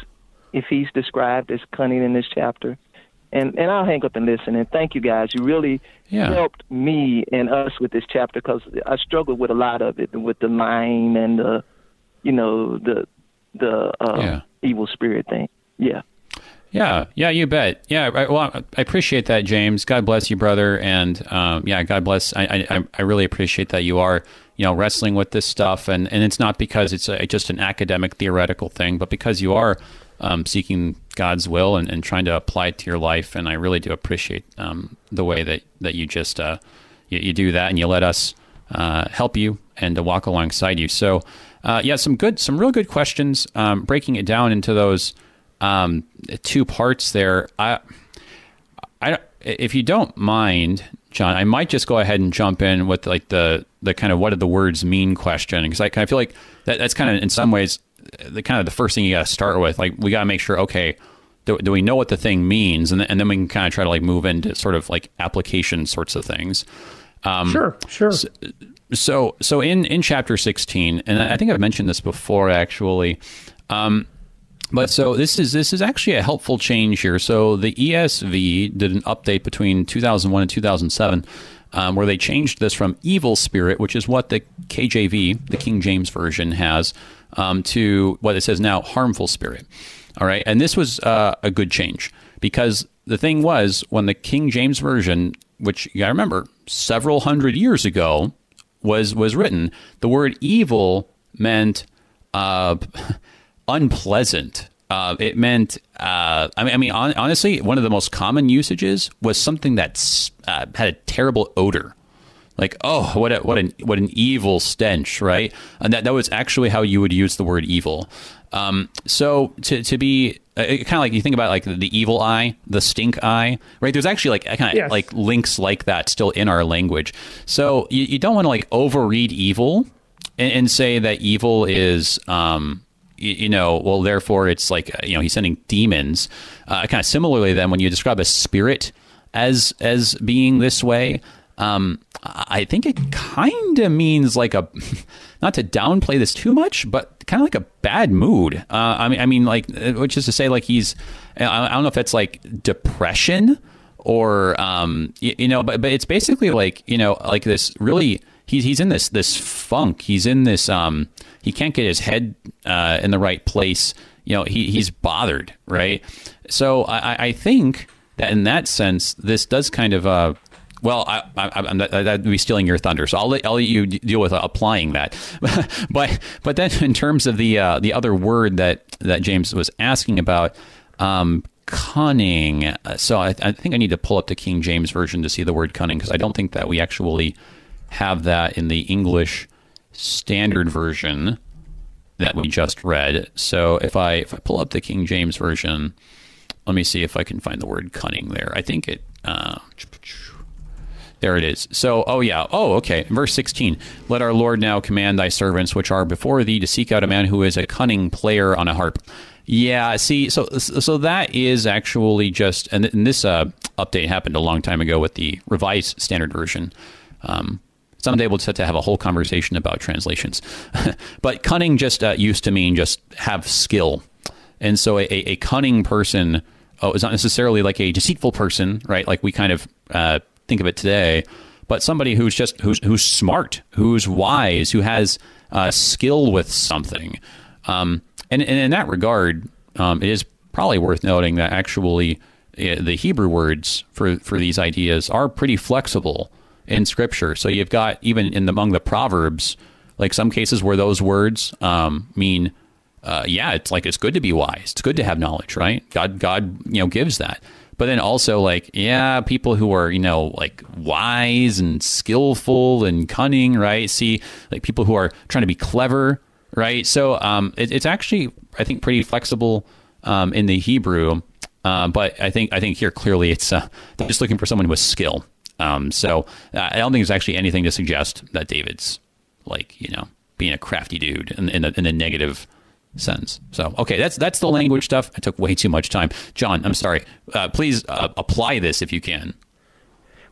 if he's described as cunning in this chapter? And and I'll hang up and listen. And thank you guys. You really Yeah. helped me and us with this chapter because I struggled with a lot of it, with the lying and the, you know, the the uh, Yeah. evil spirit thing. Yeah. Yeah, yeah, you bet. Yeah, I, well, I appreciate that, James. God bless you, brother, and um, yeah, God bless. I, I, I really appreciate that you are, you know, wrestling with this stuff, and, and it's not because it's a, just an academic theoretical thing, but because you are um, seeking God's will and, and trying to apply it to your life. And I really do appreciate um, the way that that you just uh, you, you do that, and you let us uh, help you and to walk alongside you. So, uh, yeah, some good, some real good questions. Um, breaking it down into those um, two parts there. I, I, if you don't mind, John, I might just go ahead and jump in with like the the kind of what do the words mean question because I of feel like that, that's kind of in some ways the kind of the first thing you got to start with. Like we got to make sure, okay, do, do, we know what the thing means, and, and then we can kind of try to like move into sort of like application sorts of things. Um, sure, sure. So, so, so in in chapter sixteen, and I think I've mentioned this before actually. Um, but so this is this is actually a helpful change here. So the ESV did an update between 2001 and 2007, um, where they changed this from evil spirit, which is what the KJV, the King James version, has, um, to what it says now, harmful spirit. All right, and this was uh, a good change because the thing was when the King James version, which you got to remember, several hundred years ago, was was written, the word evil meant. Uh, unpleasant. Uh, it meant, uh, I mean, I mean, on, honestly, one of the most common usages was something that uh, had a terrible odor. Like, oh, what a, what an what an evil stench, right? And that that was actually how you would use the word evil. Um, so to to be uh, kind of like you think about like the, the, evil eye, the stink eye, right? There's actually like kind of yes. like links like that still in our language. So you, you don't want to like overread evil and, and, say that evil is um, you, you, know, well, therefore it's like, you know, he's sending demons. Uh, kind of similarly, then, when you describe a spirit as as being this way, um, I think it kind of means like a, not to downplay this too much, but kind of like a bad mood. Uh, I mean, I mean, like, uh, which is to say, like he's, I don't know if that's like depression or, um, you, you know, but but it's basically like you know, like this really he's he's in this this funk. He's in this um he can't get his head uh, in the right place. You know, he he's bothered, right? So I, I think that in that sense, this does kind of uh well, I, am that'd be stealing your thunder, so I'll let, I'll let you deal with applying that. but but then in terms of the uh, the other word that that James was asking about, um, cunning. So I, I, think I need to pull up the King James version to see the word cunning because I don't think that we actually have that in the English standard version that we just read. So if I if I pull up the King James version, let me see if I can find the word cunning there. I think it. Uh, there it is. So, oh yeah. Oh, okay. Verse 16. Let our Lord now command thy servants which are before thee to seek out a man who is a cunning player on a harp. Yeah, see, so so that is actually just, and, this uh, update happened a long time ago with the revised standard version. Um, someday we'll set to have a whole conversation about translations. but cunning just uh, used to mean just have skill. And so a, a cunning person oh, is not necessarily like a deceitful person, right? Like we kind of uh, think of it today, but somebody who's just who's who's smart, who's wise, who has uh, skill with something. Um, and, and, in that regard, um, it is probably worth noting that actually uh, the Hebrew words for for these ideas are pretty flexible in Scripture. So you've got even in among the Proverbs, like some cases where those words um, mean, uh, yeah, it's like it's good to be wise. It's good to have knowledge, right? God, God, you know, gives that. But then also like, yeah, people who are you know like wise and skillful and cunning, right? See, like people who are trying to be clever, right? So um, it, it's actually I think pretty flexible um, in the Hebrew. Uh, but I think I think here clearly it's uh, just looking for someone with skill, um, so uh, I don't think there's actually anything to suggest that David's like you know being a crafty dude in, in, a, in a negative sense. So okay, that's that's the language stuff. I took way too much time. John, I'm sorry. Uh, please uh, apply this if you can.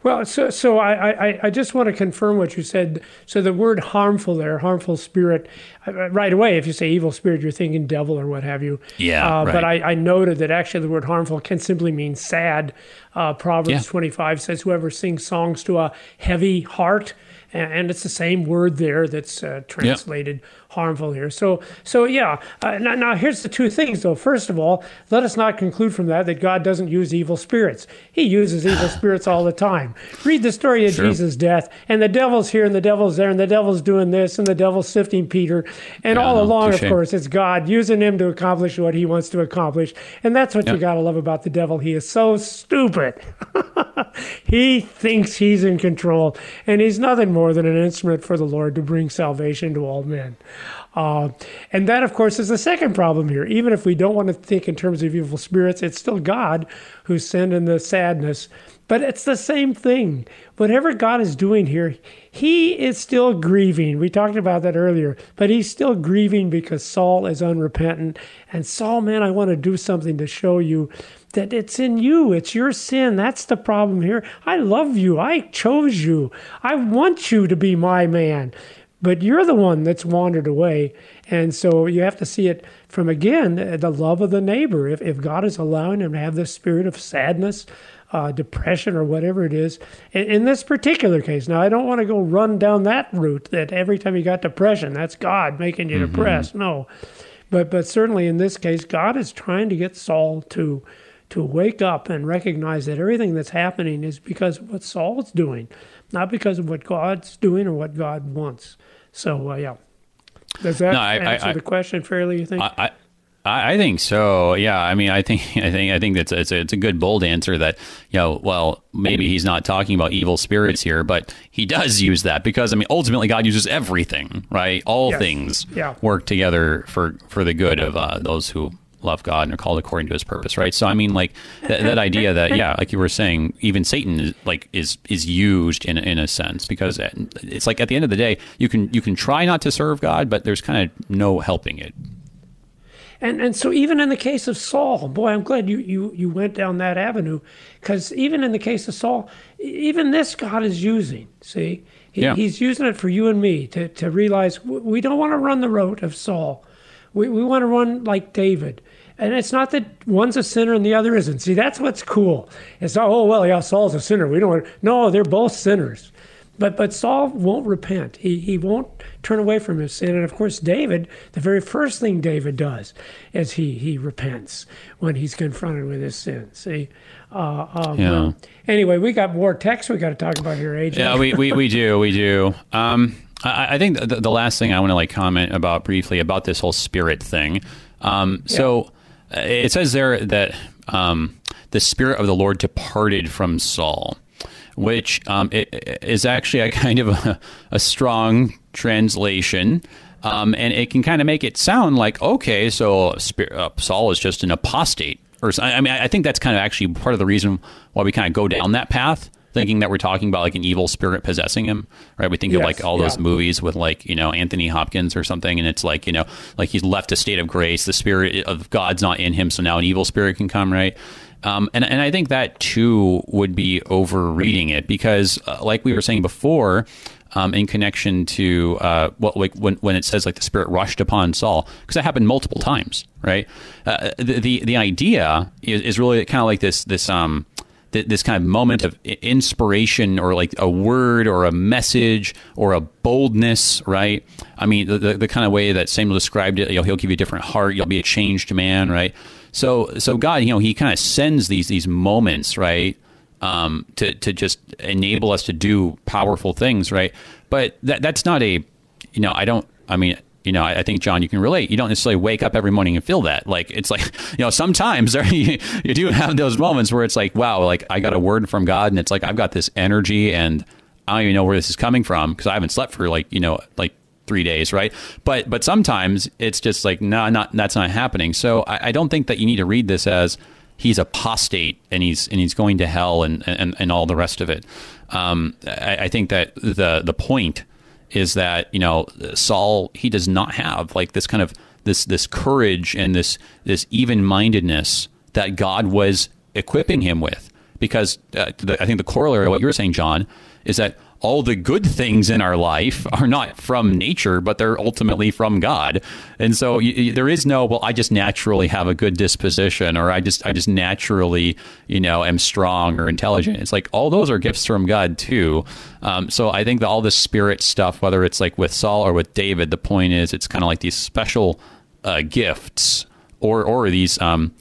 Well, so so I, I, I just want to confirm what you said. So the word harmful there, harmful spirit, uh, right away, if you say evil spirit, you're thinking devil or what have you. Yeah. Uh, right. But I, I noted that actually the word harmful can simply mean sad. Uh, Proverbs yeah. 25 says, "Whoever sings songs to a heavy heart." and it's the same word there that's uh, translated yep harmful here. So, so yeah. Uh, now, now, here's the two things, though. First of all, let us not conclude from that that God doesn't use evil spirits. He uses evil spirits all the time. Read the story of sure. Jesus' death, and the devil's here, and the devil's there, and the devil's doing this, and the devil's sifting Peter, and yeah, all along, of course, it's God using him to accomplish what he wants to accomplish, and that's what yep. you got to love about the devil. He is so stupid. he thinks he's in control, and he's nothing more more than an instrument for the Lord to bring salvation to all men. Uh, and that, of course, is the second problem here. Even if we don't want to think in terms of evil spirits, it's still God who's sending the sadness. But it's the same thing. Whatever God is doing here, He is still grieving. We talked about that earlier, but He's still grieving because Saul is unrepentant. And Saul, man, I want to do something to show you that it's in you. It's your sin. That's the problem here. I love you. I chose you. I want you to be my man but you're the one that's wandered away. And so you have to see it from, again, the love of the neighbor. If, if God is allowing him to have this spirit of sadness, uh, depression, or whatever it is, in, in, this particular case, now I don't want to go run down that route that every time you got depression, that's God making you mm-hmm. depressed. No. But, but certainly in this case, God is trying to get Saul to to wake up and recognize that everything that's happening is because of what Saul's doing, not because of what God's doing or what God wants. So uh, yeah, does that no, I, answer I, the question fairly? You think? I, I think so. Yeah. I mean, I think I think I think that's it's a, it's a good bold answer that you know. Well, maybe he's not talking about evil spirits here, but he does use that because I mean, ultimately, God uses everything, right? All yes. things yeah. work together for for the good of uh, those who love God and are called according to His purpose, right? So I mean, like that, that idea that yeah, like you were saying, even Satan is like is is used in in a sense because it's like at the end of the day, you can you can try not to serve God, but there's kind of no helping it. And and so even in the case of Saul, boy, I'm glad you you you went down that avenue, because even in the case of Saul, even this God is using. See, he, yeah. he's using it for you and me to to realize we don't want to run the road of Saul. We, we want to run like David. And it's not that one's a sinner and the other isn't. See, that's what's cool. It's not, oh, well, yeah, Saul's a sinner. We don't want, no, they're both sinners. But but Saul won't repent. He he won't turn away from his sin. And of course, David, the very first thing David does is he he repents when he's confronted with his sin. See. Uh, um, yeah. anyway, we got more text we got to talk about here, AJ. Yeah, we, we, we do, we do. Um, I, I think the, the, last thing I want to like comment about briefly about this whole spirit thing. Um, so. It says there that um, the spirit of the Lord departed from Saul which um, is actually a kind of a, a strong translation. Um, and it can kind of make it sound like, okay, so uh, Saul is just an apostate. Or I mean, I think that's kind of actually part of the reason why we kind of go down that path, thinking that we're talking about like an evil spirit possessing him, right? We think yes, of like all yeah. those movies with like you know Anthony Hopkins or something, and it's like you know like he's left a state of grace, the spirit of God's not in him, so now an evil spirit can come, right? Um, and, and I think that too would be overreading it because, uh, like we were saying before, um, in connection to uh, what like when when it says like the spirit rushed upon Saul because that happened multiple times, right? Uh, the, the the idea is, is really kind of like this this um this kind of moment of inspiration or like a word or a message or a boldness, right? I mean, the, the, the kind of way that Samuel described it, you know, he'll give you a different heart, you'll be a changed man, right? So, so God, you know, He kind of sends these these moments, right, um, to to just enable us to do powerful things, right? But that that's not a, you know, I don't. I mean, you know, I, think John, you can relate. You don't necessarily wake up every morning and feel that. Like it's like, you know, sometimes there, you, you do have those moments where it's like, wow, like I got a word from God, and it's like I've got this energy, and I don't even know where this is coming from because I haven't slept for like you know like three days, right? But but sometimes it's just like no, nah, not that's not happening. So I, I, don't think that you need to read this as he's apostate and he's and he's going to hell and and, and all the rest of it. Um, I, I, think that the the point is that you know Saul he does not have like this kind of this this courage and this this even mindedness that God was equipping him with. Because uh, the, I think the corollary of what you were saying, John, is that all the good things in our life are not from nature, but they're ultimately from God. And so you, there is no, well, I just naturally have a good disposition, or I just, I just naturally, you know, am strong or intelligent. It's like all those are gifts from God too. Um, so I think that all this spirit stuff, whether it's like with Saul or with David, the point is it's kind of like these special uh, gifts or or these um,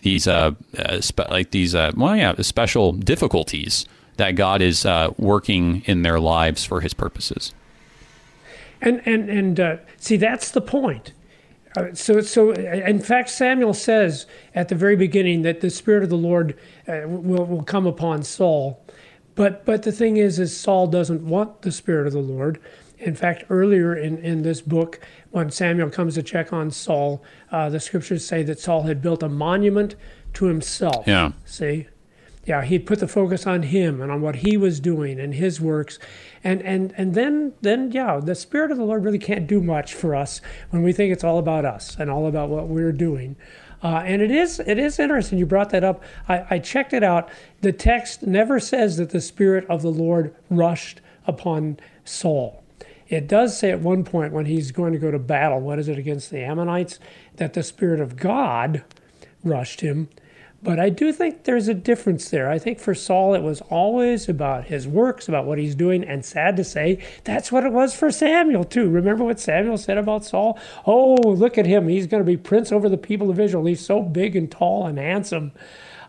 these uh, uh, spe- like these uh, well yeah special difficulties that God is uh, working in their lives for His purposes. And and and uh, see, that's the point. Uh, so so in fact, Samuel says at the very beginning that the Spirit of the Lord uh, will will come upon Saul. But but the thing is, is Saul doesn't want the Spirit of the Lord. In fact, earlier in, in this book, when Samuel comes to check on Saul, uh, the scriptures say that Saul had built a monument to himself. Yeah. See? Yeah, he'd put the focus on him and on what he was doing and his works. And and and then then yeah, the Spirit of the Lord really can't do much for us when we think it's all about us and all about what we're doing. Uh, and it is it is interesting you brought that up. I, I checked it out. The text never says that the Spirit of the Lord rushed upon Saul. It does say at one point when he's going to go to battle, what is it against the Ammonites, that the Spirit of God rushed him. But I do think there's a difference there. I think for Saul, it was always about his works, about what he's doing. And sad to say, that's what it was for Samuel, too. Remember what Samuel said about Saul? Oh, look at him. He's going to be prince over the people of Israel. He's so big and tall and handsome.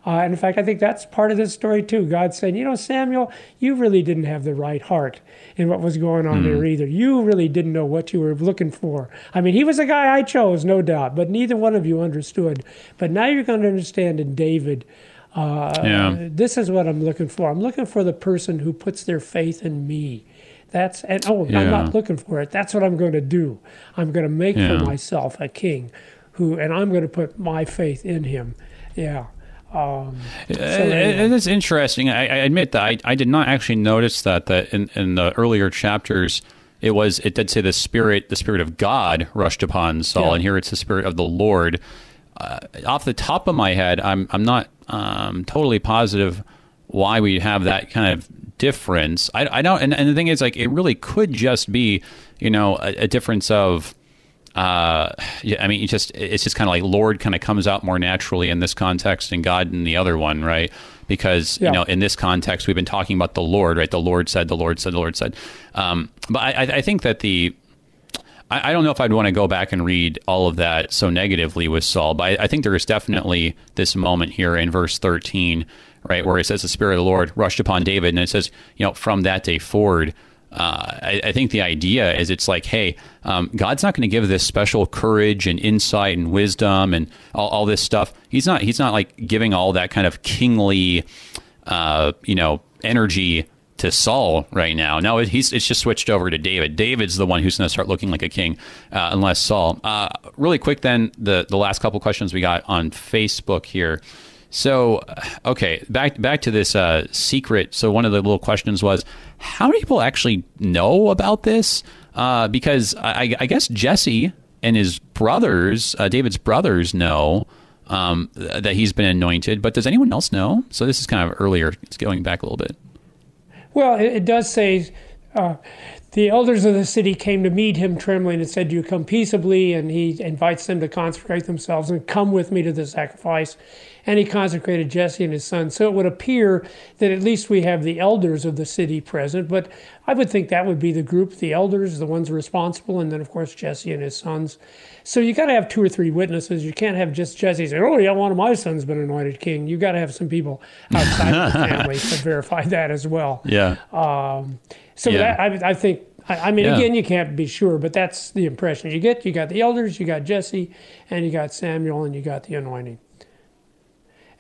Uh, and in fact, I think that's part of this story too. God saying, you know, Samuel, you really didn't have the right heart in what was going on mm. there either. You really didn't know what you were looking for. I mean, he was a guy I chose, no doubt, but neither one of you understood. But now you're going to understand in David. Uh, yeah. This is what I'm looking for. I'm looking for the person who puts their faith in me. That's and oh, yeah. I'm not looking for it. That's what I'm going to do. I'm going to make yeah. for myself a king, who, and I'm going to put my faith in him. Yeah. Um, so it is interesting. I, I, admit that I, I did not actually notice that that in, in the earlier chapters it was it did say the spirit the spirit of God rushed upon Saul, yeah. and here it's the spirit of the Lord. Uh, off the top of my head, I'm I'm not um, totally positive why we have that kind of difference. I, I don't, and, and the thing is, like, it really could just be, you know, a, a difference of uh, yeah, I mean, just it's just kind of like Lord kind of comes out more naturally in this context and God in the other one, right? Because yeah. you know, in this context, we've been talking about the Lord, right? The Lord said, the Lord said, the Lord said. Um, but I, I think that the I, I don't know if I'd want to go back and read all of that so negatively with Saul, but I, I think there is definitely this moment here in verse thirteen, right, where it says the Spirit of the Lord rushed upon David, and it says, you know, from that day forward uh, I, I, think the idea is it's like, hey, um, God's not going to give this special courage and insight and wisdom and all, all, this stuff. He's not. He's not like giving all that kind of kingly, uh, you know, energy to Saul right now. No, he's it's just switched over to David. David's the one who's going to start looking like a king, uh, unless Saul. Uh, really quick, then the the last couple questions we got on Facebook here. So, okay, back back to this uh, secret. So one of the little questions was, how many people actually know about this? Uh, because I, I, guess Jesse and his brothers, uh, David's brothers, know um, that he's been anointed. But does anyone else know? So this is kind of earlier. It's going back a little bit. Well, it, it does say uh, the elders of the city came to meet him trembling and said, Do you come peaceably? And he invites them to consecrate themselves and come with me to the sacrifice and he consecrated Jesse and his son. So it would appear that at least we have the elders of the city present, but I would think that would be the group, the elders, the ones responsible, and then of course Jesse and his sons. So you got to have two or three witnesses. You can't have just Jesse saying, "Oh yeah, one of my sons been anointed king." You got to have some people outside the family to verify that as well. Yeah. Um, so yeah. That, I, I think I, mean, yeah. again, you can't be sure, but that's the impression you get. You got the elders, you got Jesse, and you got Samuel, and you got the anointing.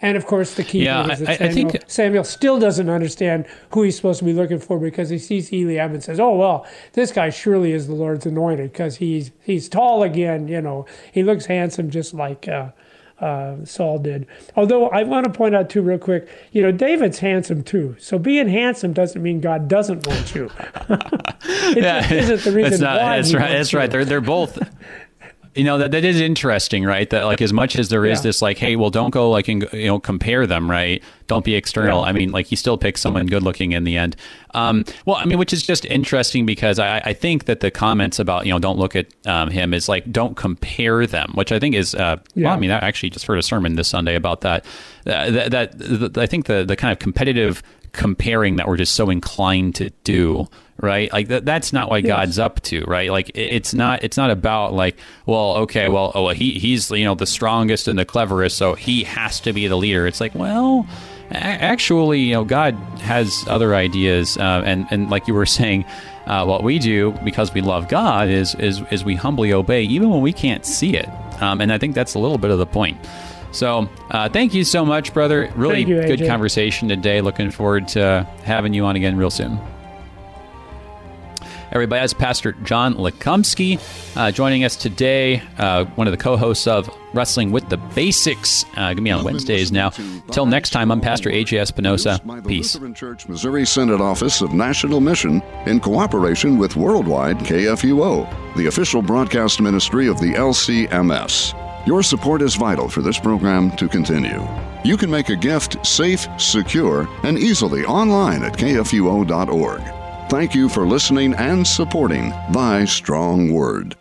And of course, the key yeah, is that I, Samuel, I think... Samuel still doesn't understand who he's supposed to be looking for because he sees Eliab and says, "Oh well, this guy surely is the Lord's anointed because he's he's tall again. You know, he looks handsome just like uh, uh, Saul did." Although I want to point out too, real quick, you know, David's handsome too. So being handsome doesn't mean God doesn't want you. it yeah, isn't the reason not, why. That's right. That's right. They're they're both you know that that is interesting, right? That like as much as there is yeah. this like, hey, well, don't go like and you know compare them, right? Don't be external. Yeah. I mean, like you still pick someone good looking in the end. Um, well, I mean, which is just interesting because I, I think that the comments about you know don't look at um, him is like don't compare them, which I think is uh, yeah. well, I mean, I actually just heard a sermon this Sunday about that. Uh, that, that I think the the kind of competitive comparing that we're just so inclined to do right like that, that's not what yes. god's up to right like it, it's not it's not about like well okay well oh he he's you know the strongest and the cleverest so he has to be the leader it's like well actually you know god has other ideas uh, and and like you were saying uh, what we do because we love god is is is we humbly obey even when we can't see it um, and i think that's a little bit of the point So, uh, thank you so much, brother. Really you, good conversation today. Looking forward to having you on again real soon. Everybody, that's Pastor John Lekumsky uh, joining us today, uh, one of the co hosts of Wrestling with the Basics. Uh, going to be on Wednesdays now. Till next time, I'm Pastor AJ Espinosa. Produced by the Peace. Lutheran Church Missouri Synod Office of National Mission in cooperation with Worldwide KFUO, the official broadcast ministry of the LCMS. Your support is vital for this program to continue. You can make a gift safe, secure, and easily online at kfuo.org. Thank you for listening and supporting Thy Strong Word.